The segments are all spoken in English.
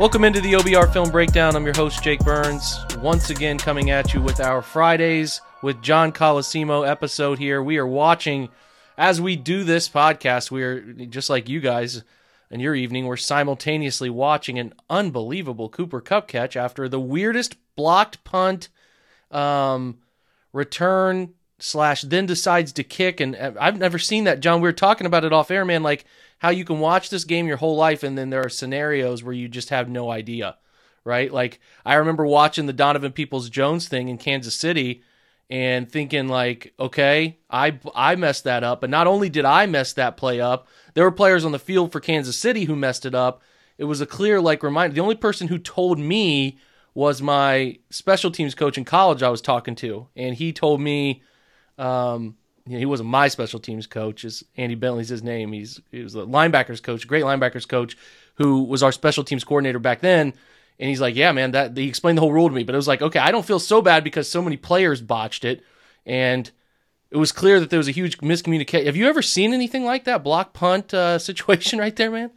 Welcome into the OBR Film Breakdown. I'm your host, Jake Burns, once again coming at you with our Fridays with John Colosimo episode here. We are watching, as we do this podcast, we are just like you guys in your evening, we're simultaneously watching an unbelievable Cooper Kupp catch after the weirdest blocked punt um, return slash then decides to kick. And I've never seen that, John. We were talking about it off air, man. Like, how you can watch this game your whole life and then there are scenarios where you just have no idea, right? Like I remember watching the Donovan Peoples Jones thing in Kansas City and thinking like, okay, I I messed that up, but not only did I mess that play up, there were players on the field for Kansas City who messed it up. It was a clear like reminder. The only person who told me was my special teams coach in college I was talking to, and he told me um, you know, he wasn't my special teams coach. Is Andy Bentley's his name? He's he was the linebackers coach, great linebackers coach, who was our special teams coordinator back then. And he's like, yeah, man, that he explained the whole rule to me. But it was like, okay, I don't feel so bad because so many players botched it, and it was clear that there was a huge miscommunication. Have you ever seen anything like that block punt uh, situation right there, man?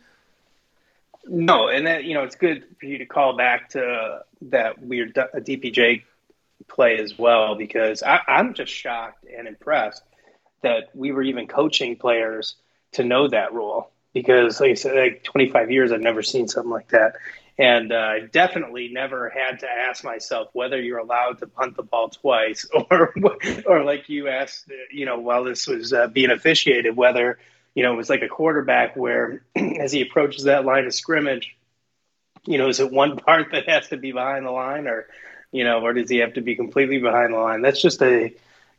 No, and that you know, it's good for you to call back to that weird DPJ play as well because I, I'm just shocked and impressed that we were even coaching players to know that rule because like I said, like 25 years, I've never seen something like that. And uh, definitely never had to ask myself whether you're allowed to punt the ball twice, or or like you asked, you know, while this was uh, being officiated, whether you know it was like a quarterback where, as he approaches that line of scrimmage, you know, is it one part that has to be behind the line, or you know, or does he have to be completely behind the line? That's just a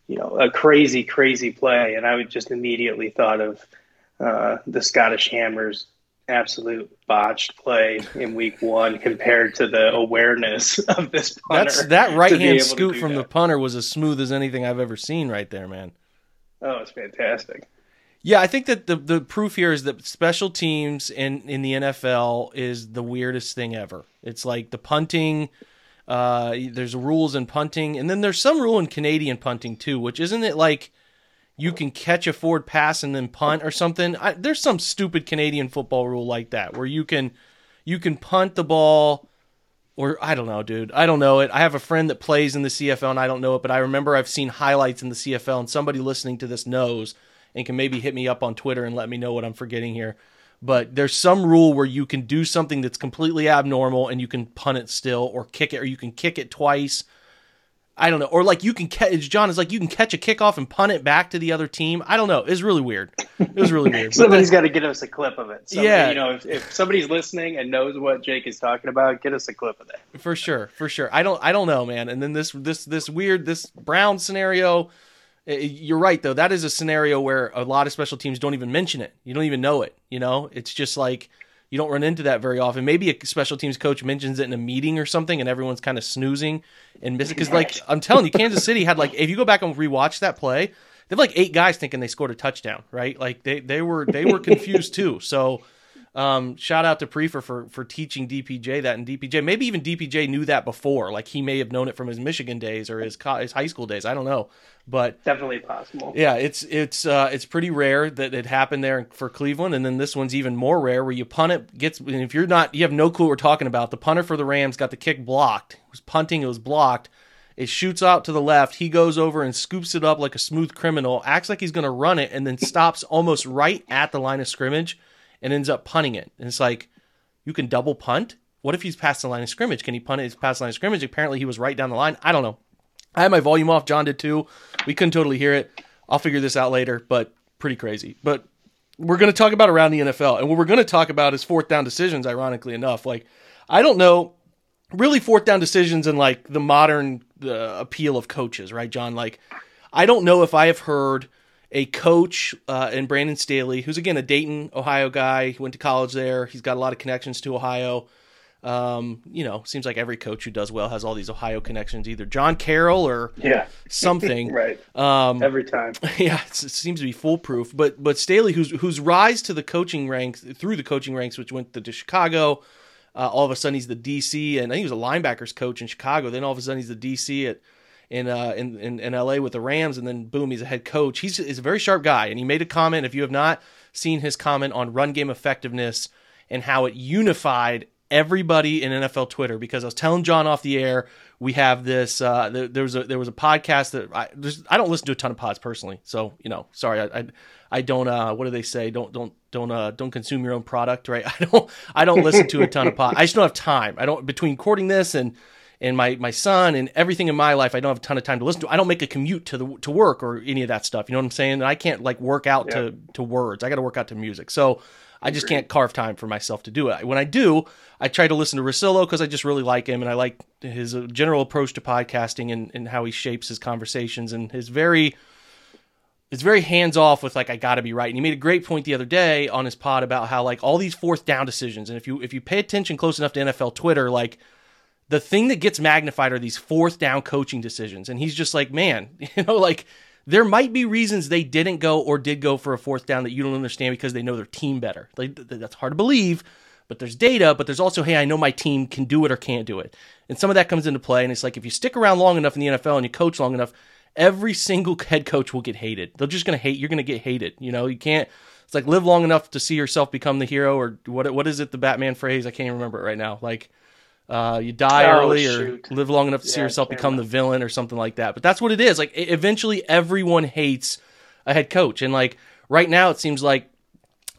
you know, a crazy, crazy play. And I would just immediately thought of uh, the Scottish Hammers absolute botched play in week one compared to the awareness of this punter. That's that right hand scoot from that. the punter was as smooth as anything I've ever seen right there, man. Oh, it's fantastic. Yeah, I think that the the proof here is that special teams in in the NFL is the weirdest thing ever. It's like the punting uh, there's rules in punting, and then there's some rule in Canadian punting too, which isn't it like you can catch a forward pass and then punt or something? I, there's some stupid Canadian football rule like that where you can you can punt the ball or I don't know, dude. I don't know it. I have a friend that plays in the CFL and I don't know it, but I remember I've seen highlights in the CFL and somebody listening to this knows and can maybe hit me up on Twitter and let me know what I'm forgetting here but there's some rule where you can do something that's completely abnormal and you can punt it still or kick it or you can kick it twice. I don't know. Or like you can catch John is like you can catch a kickoff and punt it back to the other team. I don't know. It's really weird. It was really weird. Somebody's got to get us a clip of it. Somebody, yeah. You know, if, if somebody's listening and knows what Jake is talking about, get us a clip of that. For sure. For sure. I don't I don't know, man. And then this this this weird this Brown scenario Uh, you're right though. That is a scenario where a lot of special teams don't even mention it. You don't even know it. You know, it's just like you don't run into that very often. Maybe a special teams coach mentions it in a meeting or something, and everyone's kind of snoozing and missing. Because like I'm telling you, Kansas City had like if you go back and rewatch that play, they have like eight guys thinking they scored a touchdown. Right? Like they they were they were confused too. So um, shout out to Priefer for for teaching DPJ that, and DPJ maybe even DPJ knew that before. Like he may have known it from his Michigan days or his his high school days. I don't know, but definitely possible. Yeah, it's it's uh, it's pretty rare that it happened there for Cleveland, and then this one's even more rare where you punt it gets. And if you're not, you have no clue what we're talking about. The punter for the Rams got the kick blocked. It was punting. It was blocked. It shoots out to the left. He goes over and scoops it up like a smooth criminal. Acts like he's going to run it, and then stops almost right at the line of scrimmage and ends up punting it. And it's like, you can double punt? What if he's past the line of scrimmage? Can he punt it past the line of scrimmage? Apparently he was right down the line. I don't know. I had my volume off. John did too. We couldn't totally hear it. I'll figure this out later, but pretty crazy. But we're going to talk about around the NFL. And what we're going to talk about is fourth down decisions, ironically enough. Like, I don't know really fourth down decisions and like the modern uh, appeal of coaches, right, John? Like, I don't know if I have heard – a coach uh, in Brandon Staley, who's again a Dayton, Ohio guy. He went to college there. He's got a lot of connections to Ohio. Um, you know, seems like every coach who does well has all these Ohio connections, either John Carroll or yeah. something. right. Um, Every time. yeah, it seems to be foolproof. But but Staley, who's whose rise to the coaching ranks through the coaching ranks, which went to, Chicago, uh, all of a sudden he's the DC, and I think he was a linebackers coach in Chicago. Then all of a sudden he's the DC at in uh in, in, in LA with the Rams, and then boom, he's a head coach. He's, he's a very sharp guy, and he made a comment. If you have not seen his comment on run game effectiveness and how it unified everybody in NFL Twitter because I was telling John off the air we have this uh, there, there, was a there was a podcast that I I don't listen to a ton of pods personally so you know sorry I I, I don't uh, what do they say don't don't don't uh, don't consume your own product right I don't I don't listen to a ton of pods I just don't have time I don't between recording this and and my my son and everything in my life I don't have a ton of time to listen to I don't make a commute to the to work or any of that stuff you know what I'm saying and I can't like work out yeah. to to words I got to work out to music so I just can't carve time for myself to do it. When I do, I try to listen to Russillo because I just really like him and I like his uh, general approach to podcasting and, and how he shapes his conversations and his very it's very hands off with like I got to be right. And he made a great point the other day on his pod about how like all these fourth down decisions and if you if you pay attention close enough to NFL Twitter like the thing that gets magnified are these fourth down coaching decisions and he's just like man, you know like there might be reasons they didn't go or did go for a fourth down that you don't understand because they know their team better. Like, that's hard to believe, but there's data, but there's also, hey, I know my team can do it or can't do it. And some of that comes into play. And it's like if you stick around long enough in the NFL and you coach long enough, every single head coach will get hated. They're just to hate, you're to get hated. You know, you can't, it's like live long enough to see yourself become the hero or what, what is it, the Batman phrase? I can't remember it right now. Like, uh, you die oh, early shoot. or live long enough to yeah, see yourself become the villain or something like that. But that's what it is. Like eventually everyone hates a head coach. And like right now it seems like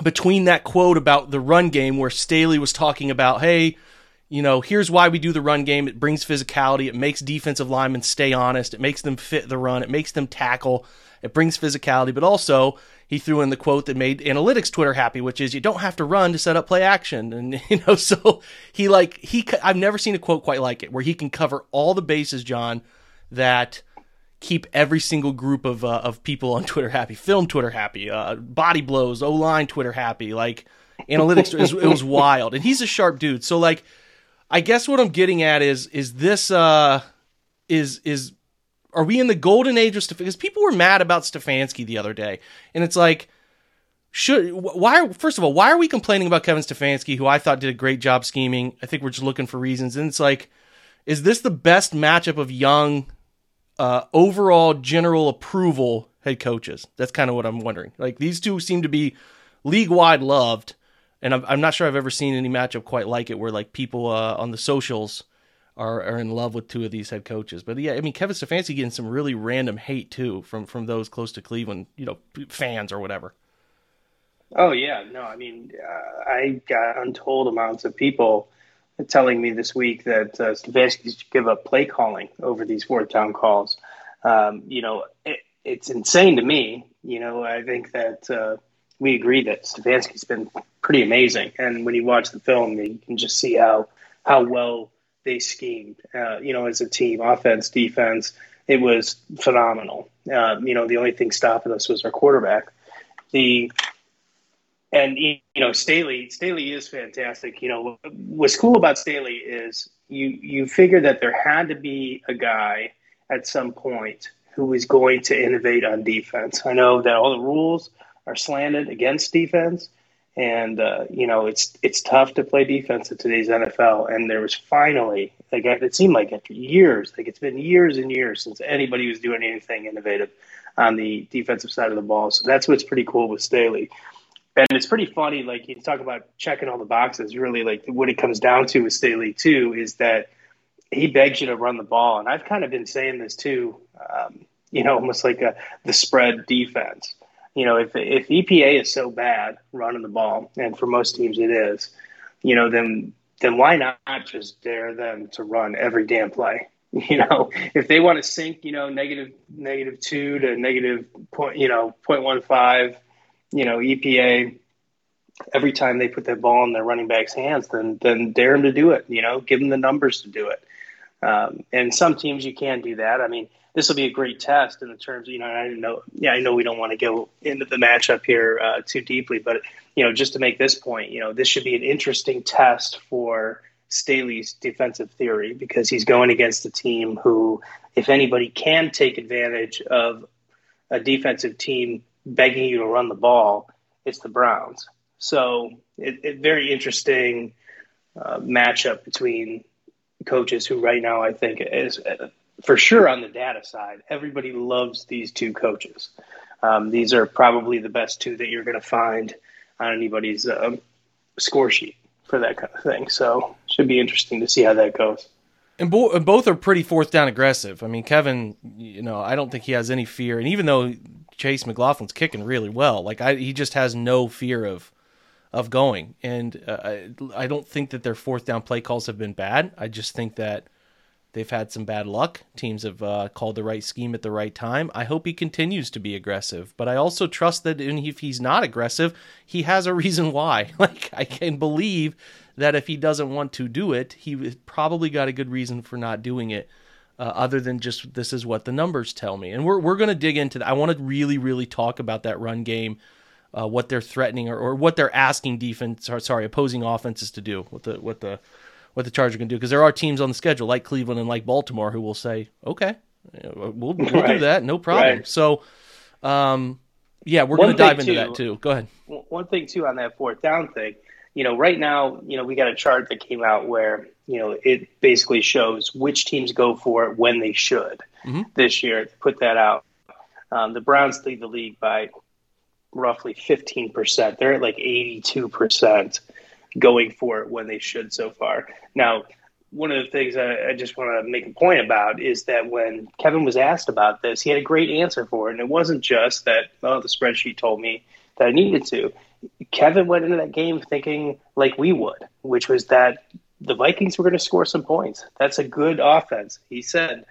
between that quote about the run game where Staley was talking about, hey, you know, here's why we do the run game. It brings physicality. It makes defensive linemen stay honest. It makes them fit the run. It makes them tackle. It brings physicality, but also he threw in the quote that made analytics Twitter happy, which is you don't have to run to set up play action. And, you know, so he like, he, I've never seen a quote quite like it where he can cover all the bases, John, that keep every single group of, uh, of people on Twitter happy, film Twitter happy, uh, body blows, O line Twitter happy, like analytics, it was, it was wild. And he's a sharp dude. So like, I guess what I'm getting at is, is this, uh, is, is are we in the golden age of Stefanski? Because people were mad about Stefanski the other day, and it's like, should why? First of all, why are we complaining about Kevin Stefanski, who I thought did a great job scheming? I think we're just looking for reasons, and it's like, is this the best matchup of young, uh, overall general approval head coaches? That's kind of what I'm wondering. Like these two seem to be league wide loved, and I'm, I'm, not sure I've ever seen any matchup quite like it, where like people uh, on the socials are, are in love with two of these head coaches. But yeah, I mean Kevin Stefanski getting some really random hate too from from those close to Cleveland, you know, fans or whatever. Oh yeah, no, I mean uh, I got untold amounts of people telling me this week that uh, Stefanski should give up play calling over these fourth down calls. Um, you know, it, it's insane to me. You know, I think that uh, we agree that Stefanski's been pretty amazing, and when you watch the film, you can just see how how well they schemed, uh, you know, as a team, offense, defense. It was phenomenal. Uh, you know, the only thing stopping us was our quarterback. The and you know Staley Staley is fantastic. You know what's cool about Staley is you you figure that there had to be a guy at some point who was going to innovate on defense. I know that all the rules are slanted against defense, and uh, you know it's it's tough to play defense in today's NFL. And there was finally, like it seemed like after years, like it's been years and years since anybody was doing anything innovative on the defensive side of the ball. So that's what's pretty cool with Staley. And it's pretty funny, like you talk about checking all the boxes. Really, like what it comes down to with Staley too is that he begs you to run the ball, and I've kind of been saying this too. Um, you know, almost like a, the spread defense you know, if if EPA is so bad running the ball, and for most teams it is, you know, then then why not just dare them to run every damn play? You know, if they want to sink, you know, negative negative two to negative point, you know, point one five, you know, EPA every time they put that ball in their running back's hands, then then dare them to do it. You know, give them the numbers to do it. Um, and some teams you can do that. I mean, this will be a great test in the terms you know, I know, yeah, I know we don't want to go into the matchup here uh, too deeply, but, you know, just to make this point, you know, this should be an interesting test for Staley's defensive theory because he's going against a team who, if anybody can take advantage of a defensive team begging you to run the ball, it's the Browns. So, it, it very interesting uh, matchup between coaches who, right now, I think is uh, for sure on the data side. Everybody loves these two coaches. Um, these are probably the best two that you're going to find on anybody's um, score sheet for that kind of thing. So should be interesting to see how that goes. And, bo- and, both are pretty fourth down aggressive. I mean, Kevin, you know, I don't think he has any fear. And even though Chase McLaughlin's kicking really well, like I, he just has no fear of of going. And uh, I, I don't think that their fourth down play calls have been bad. I just think that they've had some bad luck. Teams have uh, called the right scheme at the right time. I hope he continues to be aggressive, but I also trust that if he's not aggressive, he has a reason why. Like I can believe that if he doesn't want to do it, he probably got a good reason for not doing it. Uh, other than just this is what the numbers tell me, and we're we're going to dig into that. I want to really really talk about that run game, uh, what they're threatening or, or what they're asking defense or sorry opposing offenses to do, what the what the what the Chargers can do because there are teams on the schedule like Cleveland and like Baltimore who will say, okay, we'll, we'll right. do that, no problem. Right. So, um, yeah, we're going to dive into too, that too. Go ahead. One thing too on that fourth down thing, you know, right now, you know, we got a chart that came out where you know it basically shows which teams go for it when they should. Mm-hmm. This year, put that out. Um, the Browns lead the league by roughly 15%. They're at like 82% going for it when they should so far. Now, one of the things I, I just want to make a point about is that when Kevin was asked about this, he had a great answer for it. And it wasn't just that, oh, the spreadsheet told me that I needed to. Kevin went into that game thinking like we would, which was that the Vikings were going to score some points. That's a good offense. He said,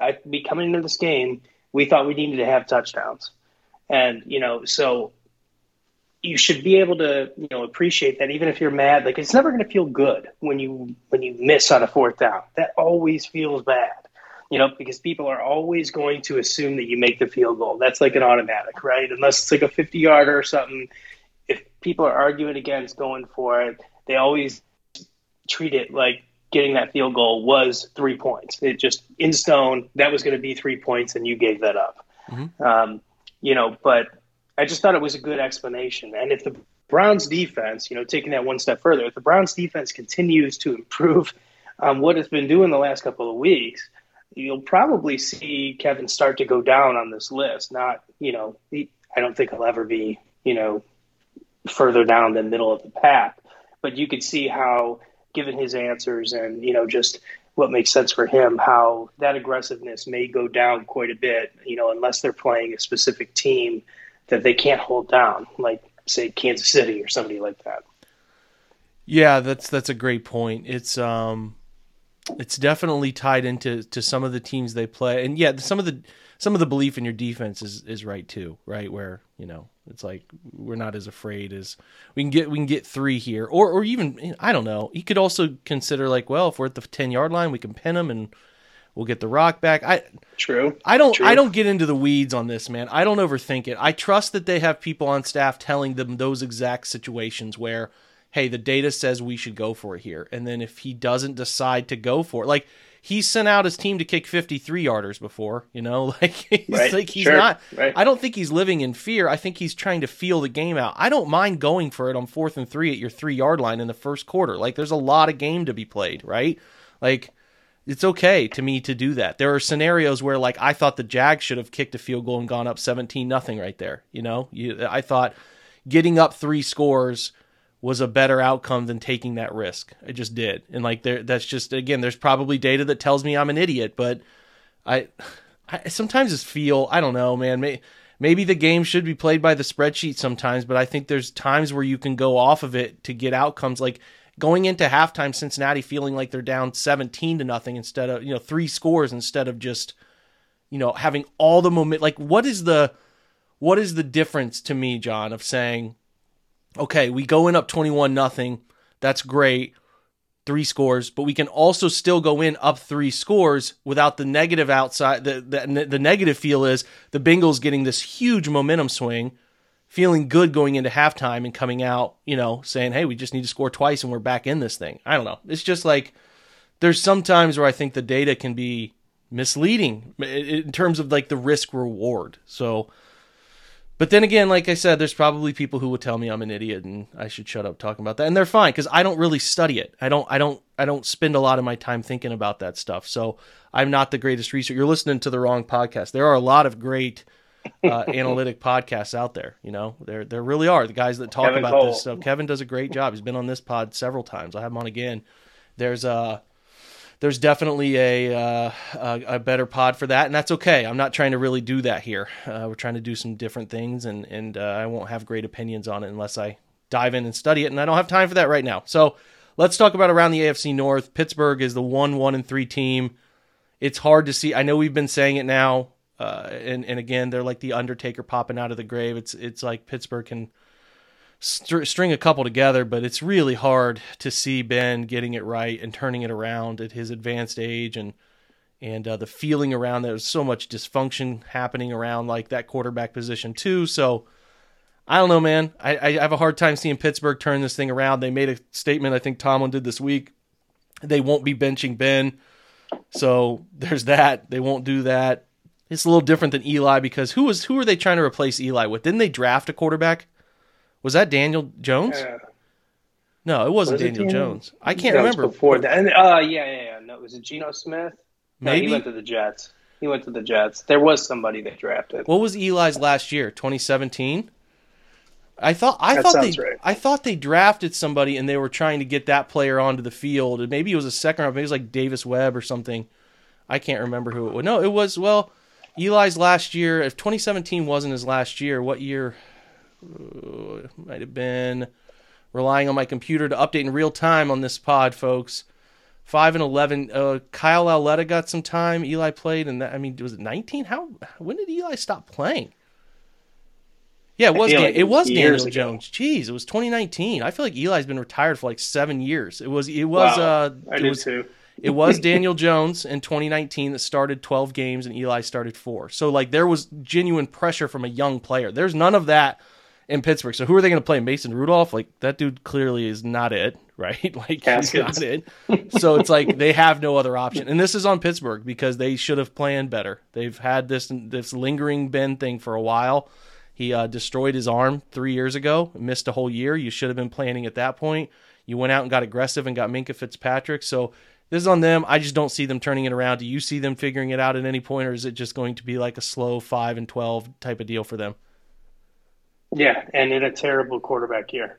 I'd be coming into this game, we thought we needed to have touchdowns. And, you know, so you should be able to you know appreciate that even if you're mad. Like it's never going to feel good when you when you miss on a fourth down. That always feels bad you know because people are always going to assume that you make the field goal. That's like an automatic right? Unless it's like a 50 yarder or something. If people are arguing against going for it they always treat it like getting that field goal was three points. It just in stone that was going to be three points and you gave that up. Mm-hmm. um, you know but I just thought it was a good explanation. And if the Browns defense, you know, taking that one step further, if the Browns defense continues to improve on what it's been doing the last couple of weeks, you'll probably see Kevin start to go down on this list. Not, you know, I don't think he'll ever be, you know, further down than middle of the pack. But you could see how, given his answers and, you know, just what makes sense for him, how that aggressiveness may go down quite a bit, you know, unless they're playing a specific team that they can't hold down, like say Kansas City or somebody like that. Yeah, that's that's a great point. It's um it's definitely tied into to some of the teams they play. And yeah, some of the some of the belief in your defense is is right too, right? Where, you know, it's like we're not as afraid as we can get we can get 3 here or or even I don't know. He could also consider like, well, if we're at the 10-yard line, we can pin them and We'll get the rock back. I true. I don't. True. I don't get into the weeds on this, man. I don't overthink it. I trust that they have people on staff telling them those exact situations where, hey, the data says we should go for it here, and then if he doesn't decide to go for it, like he sent out his team to kick 53 yarders before, you know, like he's right. like he's sure. not right. I don't think he's living in fear. I think he's trying to feel the game out. I don't mind going for it on 4th and 3 at your 3-yard line in the first quarter. Like there's a lot of game to be played, right? Like it's okay to me to do that. There are scenarios where like I thought the Jags should have kicked a field goal and gone up 17 nothing right there, you know? You, I thought getting up 3 scores was a better outcome than taking that risk. I just did. And like there that's just again there's probably data that tells me I'm an idiot, but I I sometimes just feel, I don't know, man, may, maybe the game should be played by the spreadsheet sometimes, but I think there's times where you can go off of it to get outcomes like going into halftime Cincinnati feeling like they're down 17 to nothing instead of, you know, three scores instead of just, you know, having all the moment like what is the what is the difference to me, John, of saying, okay, we go in up 21 nothing, that's great, three scores, but we can also still go in up three scores without the negative outside the the, the negative feel is the Bengals getting this huge momentum swing feeling good going into halftime and coming out, you know, saying, "Hey, we just need to score twice and we're back in this thing." I don't know. It's just like there's some times where I think the data can be misleading in terms of like the risk reward. So but then again, like I said, there's probably people who would tell me I'm an idiot and I should shut up talking about that. And they're fine because I don't really study it. I don't I don't I don't spend a lot of my time thinking about that stuff. So I'm not the greatest researcher. You're listening to the wrong podcast. There are a lot of great uh, analytic podcasts out there. You know, there there really are the guys that talk Kevin about Cole. this stuff. Kevin does a great job. He's been on this pod several times. I have him on again. There's uh there's definitely a, uh, a a better pod for that, and that's okay. I'm not trying to really do that here. Uh, we're trying to do some different things, and and uh, I won't have great opinions on it unless I dive in and study it, and I don't have time for that right now. So let's talk about around the AFC North. Pittsburgh is the one, one, and three team. It's hard to see. I know we've been saying it now, uh, and and again, they're like the Undertaker popping out of the grave. It's it's like Pittsburgh can str- string a couple together, but it's really hard to see Ben getting it right and turning it around at his advanced age and and uh, the feeling around there's so much dysfunction happening around like that quarterback position too. So I don't know, man. I, I have a hard time seeing Pittsburgh turn this thing around. They made a statement. I think Tomlin did this week. They won't be benching Ben. So there's that. They won't do that. It's a little different than Eli because who was who are they trying to replace Eli with? Didn't they draft a quarterback? Was that Daniel Jones? Uh, No, it wasn't Was Daniel Daniel? Jones. I can't remember. before that. And, uh, yeah, yeah, yeah. No, was it Geno Smith? No, Maybe. he went to the Jets. He went to the Jets. There was somebody they drafted. What was Eli's last year? 2017. I thought I That thought they right. I thought they drafted somebody and they were trying to get that player onto the field. And maybe it was a second round. Maybe it was like Davis Webb or something. I can't remember who it was. No, it was well Eli's last year. If 2017 wasn't his last year, what year? Uh, might have been relying on my computer to update in real time on this pod, folks. Five and eleven. Uh, Kyle Lauletta got some time. Eli played, and that, I mean, was it nineteen? How? When did Eli stop playing? Yeah, it was. Dan- like it was Daniel ago. Jones. Jeez, it was 2019. I feel like Eli's been retired for like seven years. It was. It was. Wow, Uh, I it did was. too. It was Daniel Jones in 2019 that started 12 games, and Eli started four. So like there was genuine pressure from a young player. There's none of that in Pittsburgh. So who are they going to play? Mason Rudolph? Like that dude clearly is not it, right? Like he's not it. So it's like they have no other option. And this is on Pittsburgh because they should have planned better. They've had this this lingering Ben thing for a while. He uh, destroyed his arm three years ago, missed a whole year. You should have been planning at that point. You went out and got aggressive and got Minkah Fitzpatrick. So this is on them. I just don't see them turning it around. Do you see them figuring it out at any point, or is it just going to be like a slow five and twelve type of deal for them? Yeah, and in a terrible quarterback year.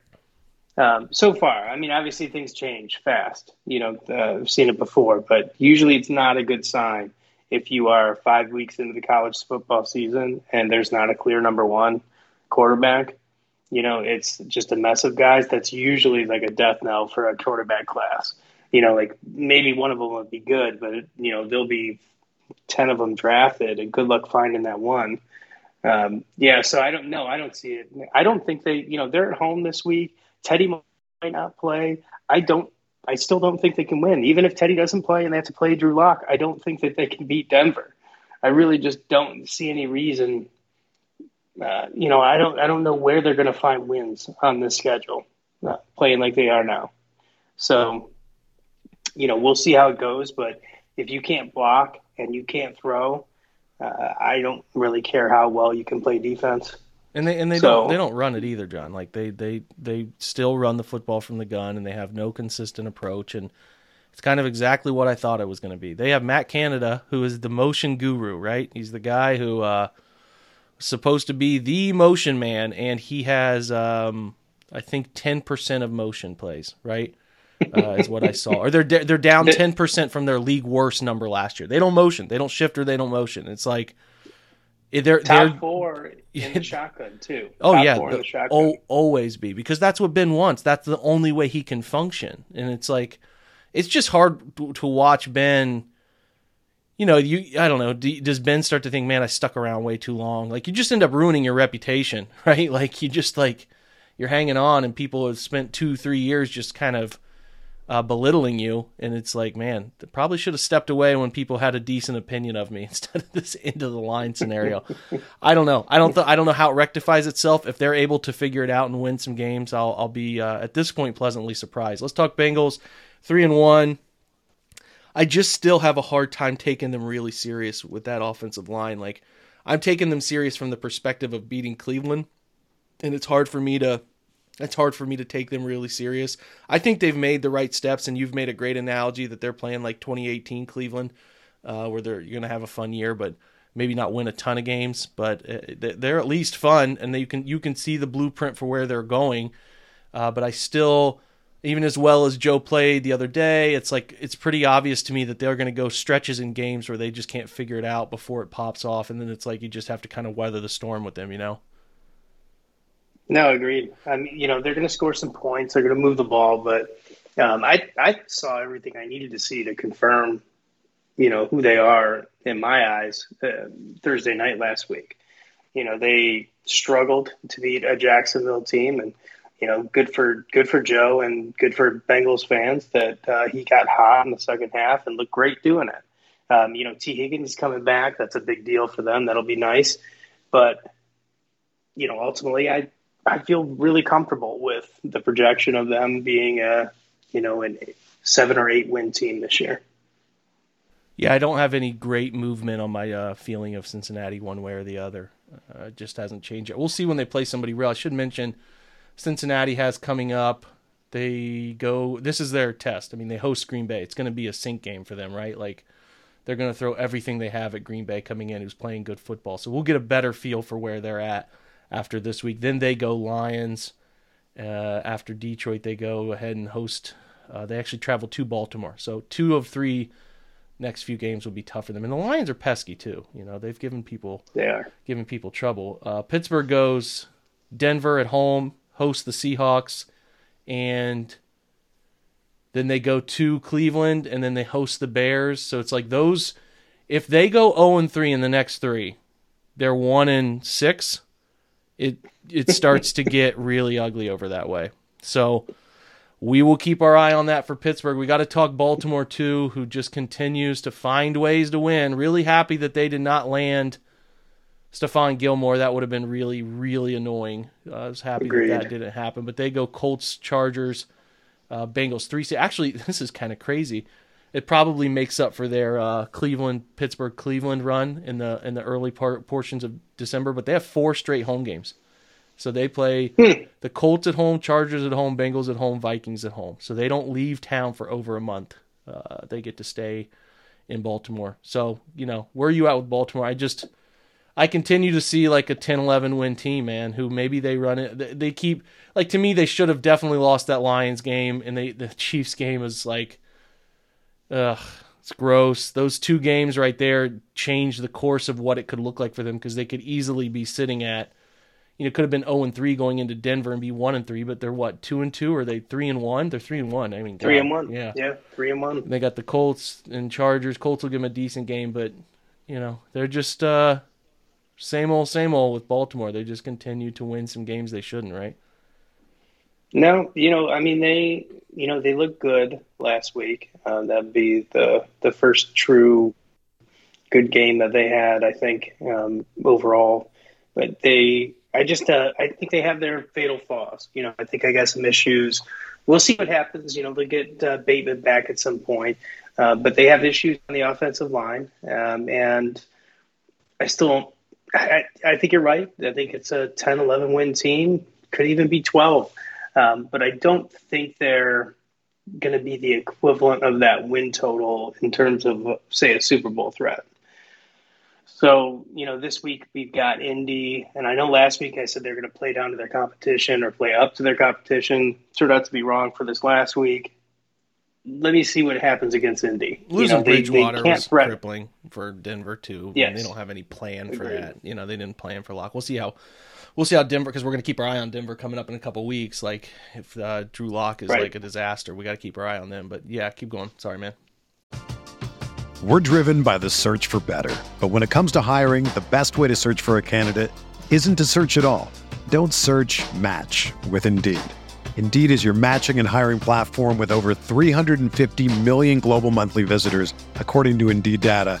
Um, so far, I mean, obviously things change fast. You know, uh, I've seen it before, but usually it's not a good sign if you are five weeks into the college football season and there's not a clear number one quarterback. You know, it's just a mess of guys. That's usually like a death knell for a quarterback class. You know, like maybe one of them would be good, but you know there'll be ten of them drafted, and good luck finding that one. Um, yeah, so I don't know. I don't see it. I don't think they, you know, they're at home this week. Teddy might not play. I don't. I still don't think they can win. Even if Teddy doesn't play and they have to play Drew Lock, I don't think that they can beat Denver. I really just don't see any reason. Uh, you know, I don't. I don't know where they're going to find wins on this schedule, uh, playing like they are now. So, you know, we'll see how it goes. But if you can't block and you can't throw, uh, I don't really care how well you can play defense. And they and they So- don't they don't run it either, John. Like they they they still run the football from the gun, and they have no consistent approach. And it's kind of exactly what I thought it was going to be. They have Matt Canada, who is the motion guru, right? He's the guy who uh, was supposed to be the motion man, and he has um, I think ten percent of motion plays, right? Uh, is what I saw. Or they're they're down ten percent from their league worst number last year. They don't motion, they don't shift, or they don't motion. It's like they're Top they're four in the shotgun too. Oh Top yeah, four in the- oh, always be because that's what Ben wants. That's the only way he can function, and it's like it's just hard to to watch Ben. You know, you I don't know. Do, does Ben start to think, man, I stuck around way too long? Like you just end up ruining your reputation, right? Like you just like you're hanging on, and people have spent two, three years just kind of uh, belittling you, and it's like, man, they probably should have stepped away when people had a decent opinion of me instead of this end of the line scenario. I don't know. I don't. Th- I don't know how it rectifies itself. If they're able to figure it out and win some games, I'll I'll be uh, at this point pleasantly surprised. Let's talk Bengals, three and one. I just still have a hard time taking them really serious with that offensive line. Like I'm taking them serious from the perspective of beating Cleveland, and it's hard for me to it's hard for me to take them really serious. I think they've made the right steps, and you've made a great analogy that they're playing like 2018 Cleveland, uh, where they're going to have a fun year, but maybe not win a ton of games. But uh, they're at least fun, and you can you can see the blueprint for where they're going. Uh, but I still, even as well as Joe played the other day, it's like it's pretty obvious to me that they're going to go stretches in games where they just can't figure it out before it pops off, and then it's like you just have to kind of weather the storm with them, you know. No, agreed. I mean, you know, they're going to score some points. They're going to move the ball, but um, I I saw everything I needed to see to confirm, you know, who they are in my eyes uh, Thursday night last week. You know, they struggled to beat a Jacksonville team, and you know, good for good for Joe and good for Bengals fans that uh, he got hot in the second half and looked great doing it. Um, you know, Tee Higgins coming back. That's a big deal for them. That'll be nice, but you know, ultimately, I I feel really comfortable with the projection of them being a, you know, a seven or eight win team this year. Yeah, I don't have any great movement on my uh, feeling of Cincinnati one way or the other. Uh, it just hasn't changed yet. We'll see when they play somebody real. I should mention Cincinnati has coming up. They go. This is their test. I mean, they host Green Bay. It's going to be a sink game for them, right? Like they're going to throw everything they have at Green Bay coming in, who's playing good football. So we'll get a better feel for where they're at after this week. Then they go Lions. Uh, after Detroit, they go ahead and host. Uh, they actually travel to Baltimore. So two of three next few games will be tough for them. And the Lions are pesky too. You know they've given people they are giving people trouble. Uh, Pittsburgh goes Denver at home, host the Seahawks, and then they go to Cleveland, and then they host the Bears. So it's like those. If they go 0 and 3 in the next three, they're one and six it it starts to get really ugly over that way. So we will keep our eye on that for Pittsburgh. We got to talk Baltimore too, who just continues to find ways to win. Really happy that they did not land Stephon Gilmore. That would have been really, really annoying. Uh, I was happy Agreed. that that didn't happen. But they go Colts, Chargers, uh, Bengals three. Actually, this is kind of crazy. It probably makes up for their uh, Cleveland, Pittsburgh, Cleveland run in the in the early part portions of December, but they have four straight home games. So they play hmm. the Colts at home, Chargers at home, Bengals at home, Vikings at home. So they don't leave town for over a month. Uh, they get to stay in Baltimore. So, you know, where are you at with Baltimore? I just I continue to see like a 10-11 win team, man, who maybe they run it they keep like to me they should have definitely lost that Lions game and they the Chiefs game is like ugh it's gross. Those two games right there changed the course of what it could look like for them because they could easily be sitting at, you know, could have been zero oh and three going into Denver and be one and three, but they're what two and two or are they three and one? They're three and one. I mean, three God, and one. Yeah, yeah, three and one. They got the Colts and Chargers. Colts will give them a decent game, but you know they're just uh, same old, same old with Baltimore. They just continue to win some games they shouldn't, right? No, you know, I mean they, you know, they look good last week. Uh, that'd be the the first true good game that they had, I think, um, overall. But they, I just, uh, I think they have their fatal flaws. You know, I think I got some issues. We'll see what happens. You know, they'll get uh, Bateman back at some point, uh, but they have issues on the offensive line, um, and I still. I, I think you're right. I think it's a 10, 11 win team. Could even be 12. Um, but I don't think they're going to be the equivalent of that win total in terms of, say, a Super Bowl threat. So, you know, this week we've got Indy, and I know last week I said they're going to play down to their competition or play up to their competition. Turned out to be wrong for this last week. Let me see what happens against Indy. Losing you know, they, Bridgewater they was threat. crippling for Denver too. Yes. they don't have any plan for Agreed. that. You know, they didn't plan for Lock. We'll see how we'll see how Denver because we're going to keep our eye on Denver coming up in a couple weeks. Like if uh, Drew Lock is right. like a disaster, we got to keep our eye on them. But yeah, keep going. Sorry, man. We're driven by the search for better, but when it comes to hiring, the best way to search for a candidate isn't to search at all. Don't search. Match with Indeed. Indeed is your matching and hiring platform with over 350 million global monthly visitors, according to Indeed data,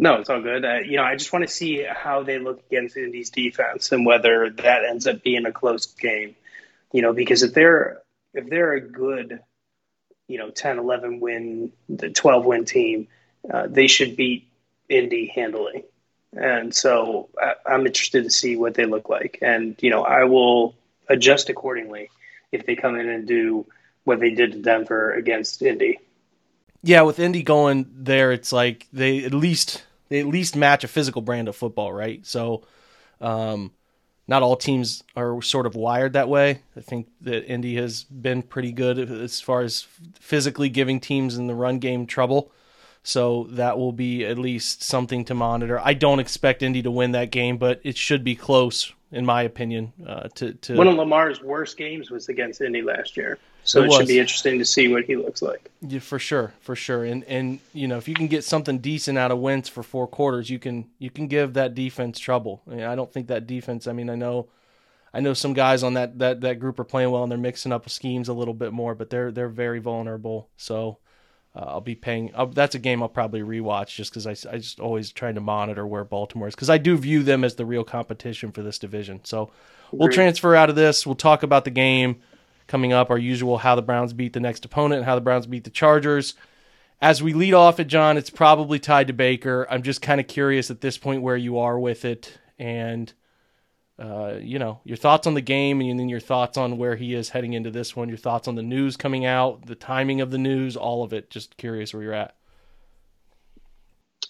No, it's all good. Uh, you know, I just want to see how they look against Indy's defense and whether that ends up being a close game. You know, because if they're if they're a good, you know, 10, 11 win, the 12 win team, uh, they should beat Indy handily. And so I, I'm interested to see what they look like. And, you know, I will adjust accordingly if they come in and do what they did to Denver against Indy. Yeah, with Indy going there, it's like they at least they at least match a physical brand of football, right? So, um, not all teams are sort of wired that way. I think that Indy has been pretty good as far as physically giving teams in the run game trouble. So that will be at least something to monitor. I don't expect Indy to win that game, but it should be close, in my opinion. Uh, to, to one of Lamar's worst games was against Indy last year. So it, it should be interesting to see what he looks like. Yeah, for sure, for sure. And and you know, if you can get something decent out of Wentz for four quarters, you can you can give that defense trouble. I, mean, I don't think that defense. I mean, I know, I know some guys on that that that group are playing well and they're mixing up schemes a little bit more, but they're they're very vulnerable. So. Uh, I'll be paying. I'll, that's a game I'll probably rewatch just because I, I just always trying to monitor where Baltimore is because I do view them as the real competition for this division. So we'll Agreed. transfer out of this. We'll talk about the game coming up, our usual how the Browns beat the next opponent and how the Browns beat the Chargers. As we lead off it, John, it's probably tied to Baker. I'm just kind of curious at this point where you are with it and, uh, you know, your thoughts on the game and then your thoughts on where he is heading into this one, your thoughts on the news coming out, the timing of the news, all of it. Just curious where you're at.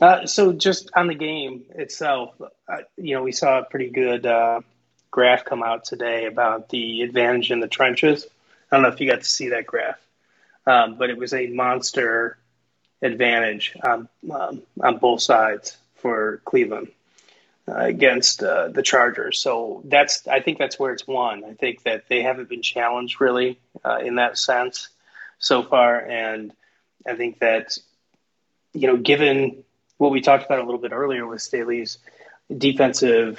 Uh, so just on the game itself, uh, you know, we saw a pretty good uh, graph come out today about the advantage in the trenches. I don't know if you got to see that graph, um, but it was a monster advantage on, um, on both sides for Cleveland uh, against uh, the Chargers. So that's I think that's where it's won. I think that they haven't been challenged really uh, in that sense so far, and I think that you know given what we talked about a little bit earlier with Staley's defensive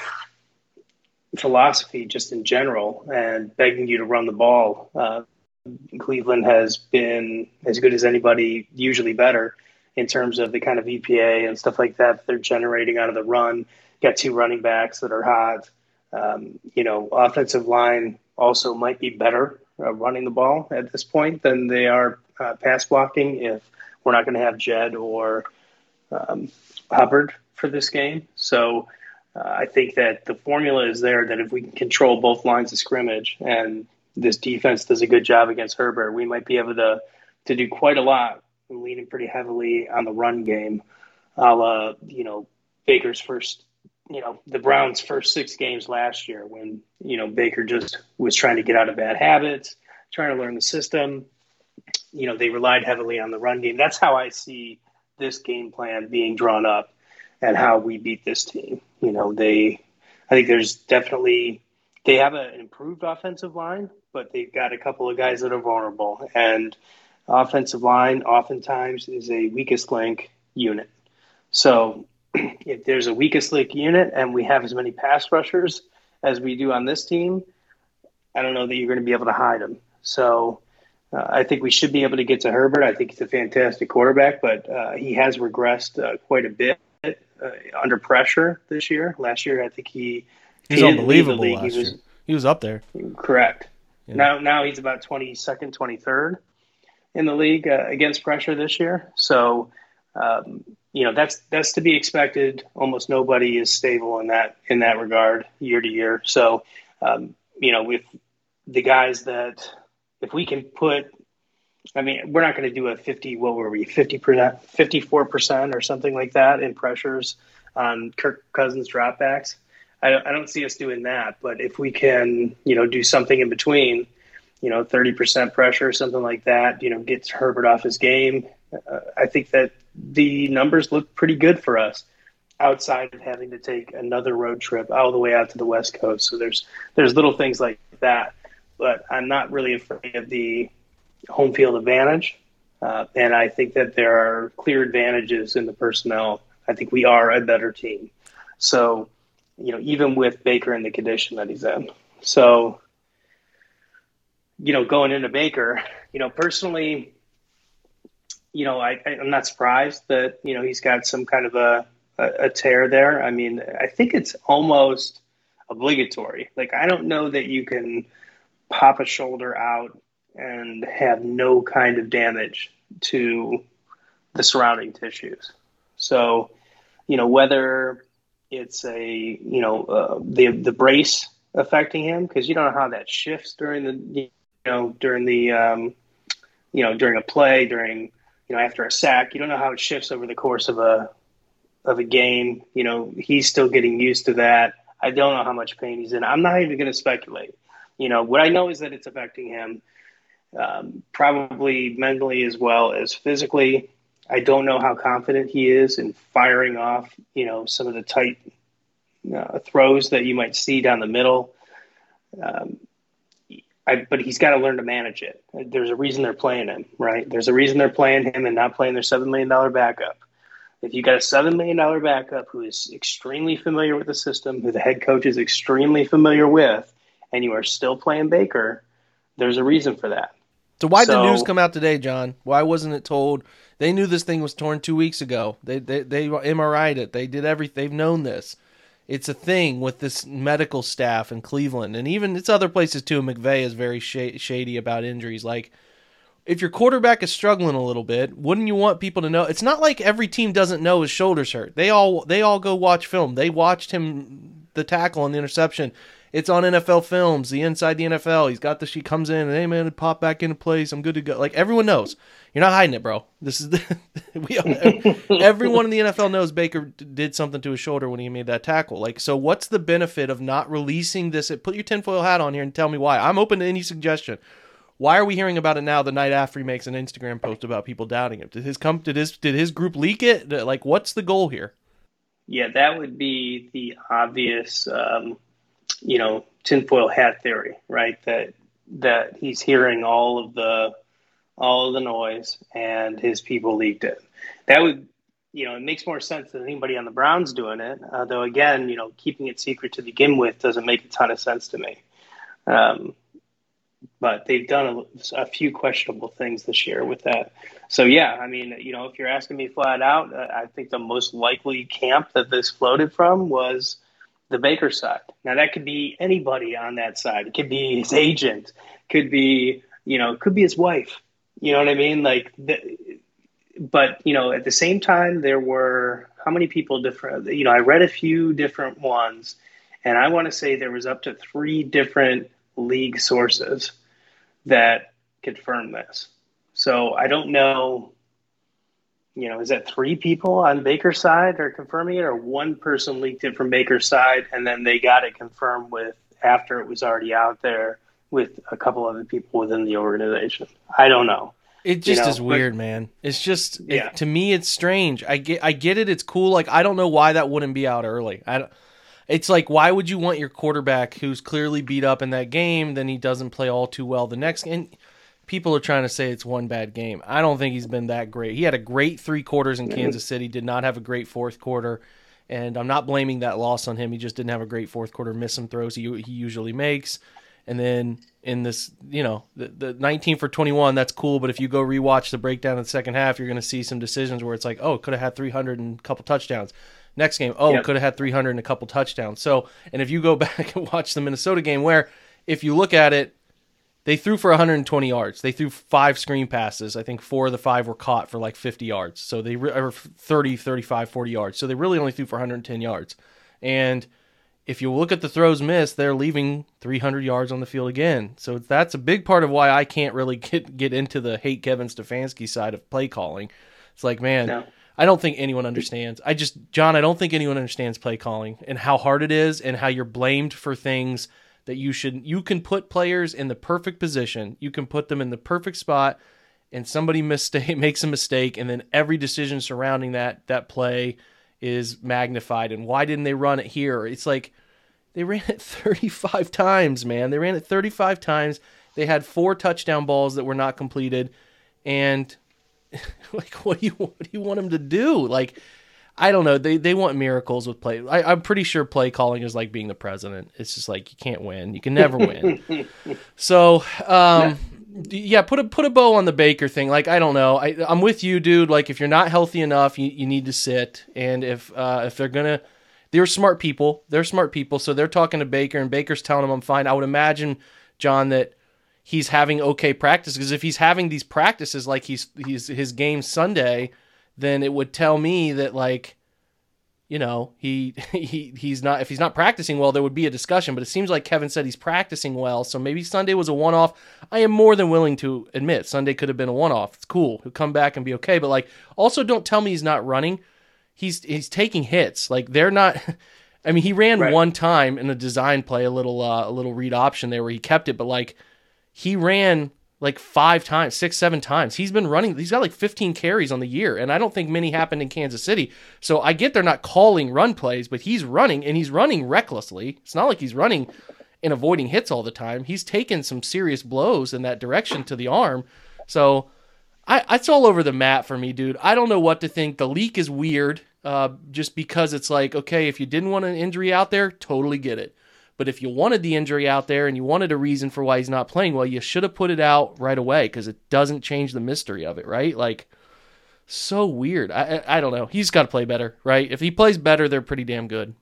philosophy just in general and begging you to run the ball. Uh, Cleveland has been as good as anybody, usually better in terms of the kind of EPA and stuff like that they're generating out of the run. Got two running backs that are hot. Um, you know, offensive line also might be better uh, running the ball at this point than they are uh, pass blocking if we're not going to have Jed or um, Hubbard for this game. So uh, I think that the formula is there that if we can control both lines of scrimmage and this defense does a good job against Herbert, we might be able to to do quite a lot, leaning pretty heavily on the run game, a la you know Baker's first, you know the Browns' first six games last year when you know Baker just was trying to get out of bad habits, trying to learn the system. You know they relied heavily on the run game. That's how I see this game plan being drawn up and how we beat this team. You know, they, I think there's definitely, they have an improved offensive line, but they've got a couple of guys that are vulnerable. And offensive line oftentimes is a weakest link unit. So if there's a weakest link unit and we have as many pass rushers as we do on this team, I don't know that you're going to be able to hide them. So uh, I think we should be able to get to Herbert. I think he's a fantastic quarterback, but uh, he has regressed uh, quite a bit under pressure this year. Last year, I think he he's unbelievable. Last he was, year. he was up there. Correct. Yeah. Now, now he's about twenty second, twenty third in the league uh, against pressure this year. So um, you know that's that's to be expected. Almost nobody is stable in that in that regard year to year. So um, you know with the guys that if we can put I mean, we're not going to do a 50, what were we, 50%, 54% or something like that in pressures on Kirk Cousins dropbacks. I, I don't see us doing that, but if we can, you know, do something in between, you know, 30% pressure, or something like that, you know, gets Herbert off his game, uh, I think that the numbers look pretty good for us outside of having to take another road trip all the way out to the West Coast. So there's, there's little things like that, but I'm not really afraid of the, home field advantage. Uh, and I think that there are clear advantages in the personnel. I think we are a better team. So, you know, even with Baker in the condition that he's in. So, you know, going into Baker, you know, personally, you know, I, I'm not surprised that, you know, he's got some kind of a, a, a tear there. I mean, I think it's almost obligatory. Like, I don't know that you can pop a shoulder out and have no kind of damage to the surrounding tissues. So, you know, whether it's a, you know, uh, the the brace affecting him because you don't know how that shifts during the, you know, during the, um, you know, during a play, during, you know, after a sack, you don't know how it shifts over the course of a of a game. You know, he's still getting used to that. I don't know how much pain he's in. I'm not even going to speculate. You know, what I know is that it's affecting him um, probably mentally as well as physically. I don't know how confident he is in firing off, you know, some of the tight uh, throws that you might see down the middle. Um, I, but he's got to learn to manage it. There's a reason they're playing him, right? There's a reason they're playing him and not playing their seven million dollar backup. If you got a seven million dollar backup who is extremely familiar with the system, who the head coach is extremely familiar with, and you are still playing Baker, there's a reason for that. So why did so, the news come out today, John? Why wasn't it told? They knew this thing was torn two weeks ago. They they they MRI'd it. They did everything. They've known this. It's a thing with this medical staff in Cleveland, and even it's other places too. McVay is very sh- shady about injuries. Like, if your quarterback is struggling a little bit, wouldn't you want people to know? It's not like every team doesn't know his shoulders hurt. They all they all go watch film. They watched him the tackle and the interception it's on NFL films, the inside the NFL. He's got the she comes in and hey man, pop back into place. I'm good to go. Like everyone knows, you're not hiding it, bro. This is the, we everyone in the NFL knows Baker did something to his shoulder when he made that tackle. Like so, what's the benefit of not releasing this? Put your tinfoil hat on here and tell me why. I'm open to any suggestion. Why are we hearing about it now? The night after he makes an Instagram post about people doubting him. Did his come? Did his did his group leak it? Like, what's the goal here? Yeah, that would be the obvious. Um you know, tinfoil hat theory, right? That that he's hearing all of the all of the noise and his people leaked it. That would you know, it makes more sense than anybody on the Browns doing it. Uh, though again, you know, keeping it secret to begin with doesn't make a ton of sense to me. Um, but they've done a, a, few questionable things this year with that. So yeah, I mean, you know, if you're asking me flat out, uh, I think the most likely camp that this floated from was the Baker side. Now that could be anybody on that side. It could be his agent, could be you know, could be his wife. You know what I mean? Like, the, but you know, at the same time, there were how many people different? You know, I read a few different ones, and I want to say there was up to three different league sources that confirmed this. So I don't know you know, is that three people on Baker's side are confirming it, or one person leaked it from Baker's side, and then they got it confirmed with after it was already out there with a couple other people within the organization. I don't know. It just you know, is weird, but, man. It's just yeah. It, to me, it's strange. I get, I get it. It's cool. Like I don't know why that wouldn't be out early. I don't. It's like why would you want your quarterback who's clearly beat up in that game, then he doesn't play all too well the next game? People are trying to say it's one bad game. I don't think he's been that great. He had a great three quarters in Kansas City, did not have a great fourth quarter. And I'm not blaming that loss on him. He just didn't have a great fourth quarter, miss some throws he, he usually makes. And then in this, you know, the, the 19 for 21, that's cool. But if you go rewatch the breakdown in the second half, you're going to see some decisions where it's like, oh, could have had 300 and a couple touchdowns. Next game, oh, yep. could have had 300 and a couple touchdowns. So, and if you go back and watch the Minnesota game, where if you look at it, they threw for 120 yards. They threw five screen passes. I think four of the five were caught for like 50 yards. So they re- or 30, 35, 40 yards. So they really only threw for 110 yards. And if you look at the throws missed, they're leaving 300 yards on the field again. So that's a big part of why I can't really get get into the hate Kevin Stefanski side of play calling. It's like, man, no. I don't think anyone understands. I just, John, I don't think anyone understands play calling and how hard it is and how you're blamed for things that you should. You can put players in the perfect position. You can put them in the perfect spot, and somebody mistake makes a mistake, and then every decision surrounding that that play is magnified. And why didn't they run it here? It's like they ran it 35 times, man. They ran it 35 times. They had four touchdown balls that were not completed, and like, what do you what do you want them to do? Like, I don't know. They they want miracles with play. I, am pretty sure play calling is like being the president. It's just like you can't win. You can never win. so, um, yeah, put a put a bow on the Baker thing. Like I don't know. I I'm with you, dude. Like if you're not healthy enough, you, you need to sit. And if uh, if they're gonna, they're smart people. They're smart people. So they're talking to Baker, and Baker's telling him I'm fine. I would imagine, John, that he's having okay practice because if he's having these practices like he's he's his game Sunday, then it would tell me that like you know he he he's not if he's not practicing well there would be a discussion. But it seems like Kevin said he's practicing well so maybe Sunday was a one off I am more than willing to admit Sunday could have been a one off it's cool. He'll come back and be okay. But like also don't tell me he's not running. He's he's taking hits. Like they're not I mean he ran right. one time in a design play a little uh, a little read option there where he kept it. But like he ran like five times, six, seven times. He's been running. He's got like 15 carries on the year, and I don't think many happened in Kansas City. So I get they're not calling run plays, but he's running and he's running recklessly. It's not like he's running and avoiding hits all the time. He's taken some serious blows in that direction to the arm. So I, it's all over the map for me, dude. I don't know what to think. The leak is weird, uh, just because it's like, okay, if you didn't want an injury out there, totally get it. But if you wanted the injury out there and you wanted a reason for why he's not playing well, you should have put it out right away because it doesn't change the mystery of it, right? Like, so weird. I I, don't know. He's got to play better, right? If he plays better, they're pretty damn good.